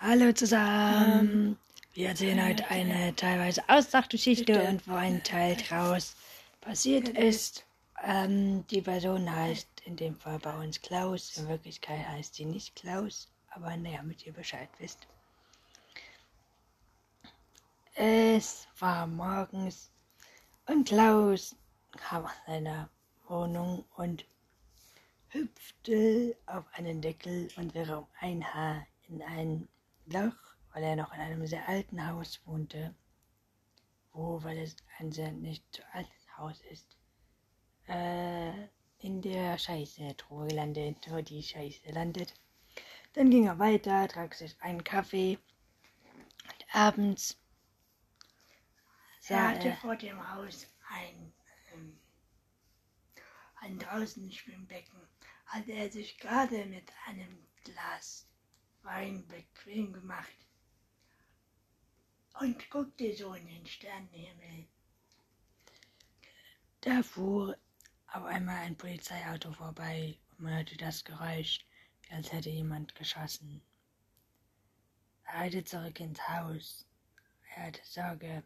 Hallo zusammen. Wir erzählen heute eine teilweise Aussachgeschichte und wo ein Teil draus passiert ist. Ähm, die Person heißt in dem Fall bei uns Klaus. In Wirklichkeit heißt sie nicht Klaus, aber naja, mit ihr Bescheid wisst. Es war morgens und Klaus kam aus seiner Wohnung und hüpfte auf einen Deckel und wäre um ein Haar in ein Loch, weil er noch in einem sehr alten Haus wohnte, wo, weil es ein sehr nicht so altes Haus ist, äh, in der Scheiße-Truhe gelandet, wo die Scheiße landet. Dann ging er weiter, trank sich einen Kaffee und abends er hatte vor dem Haus ein, ähm, ein draußen Schwimmbecken. Hatte er sich gerade mit einem Glas Wein bequem gemacht und guckte so in den Sternenhimmel. Da fuhr auf einmal ein Polizeiauto vorbei und man hörte das Geräusch, als hätte jemand geschossen. Er eilte zurück ins Haus. Er hatte Sorge,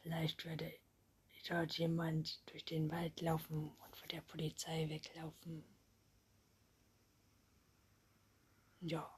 vielleicht würde dort jemand durch den Wald laufen und vor der Polizei weglaufen. Ja.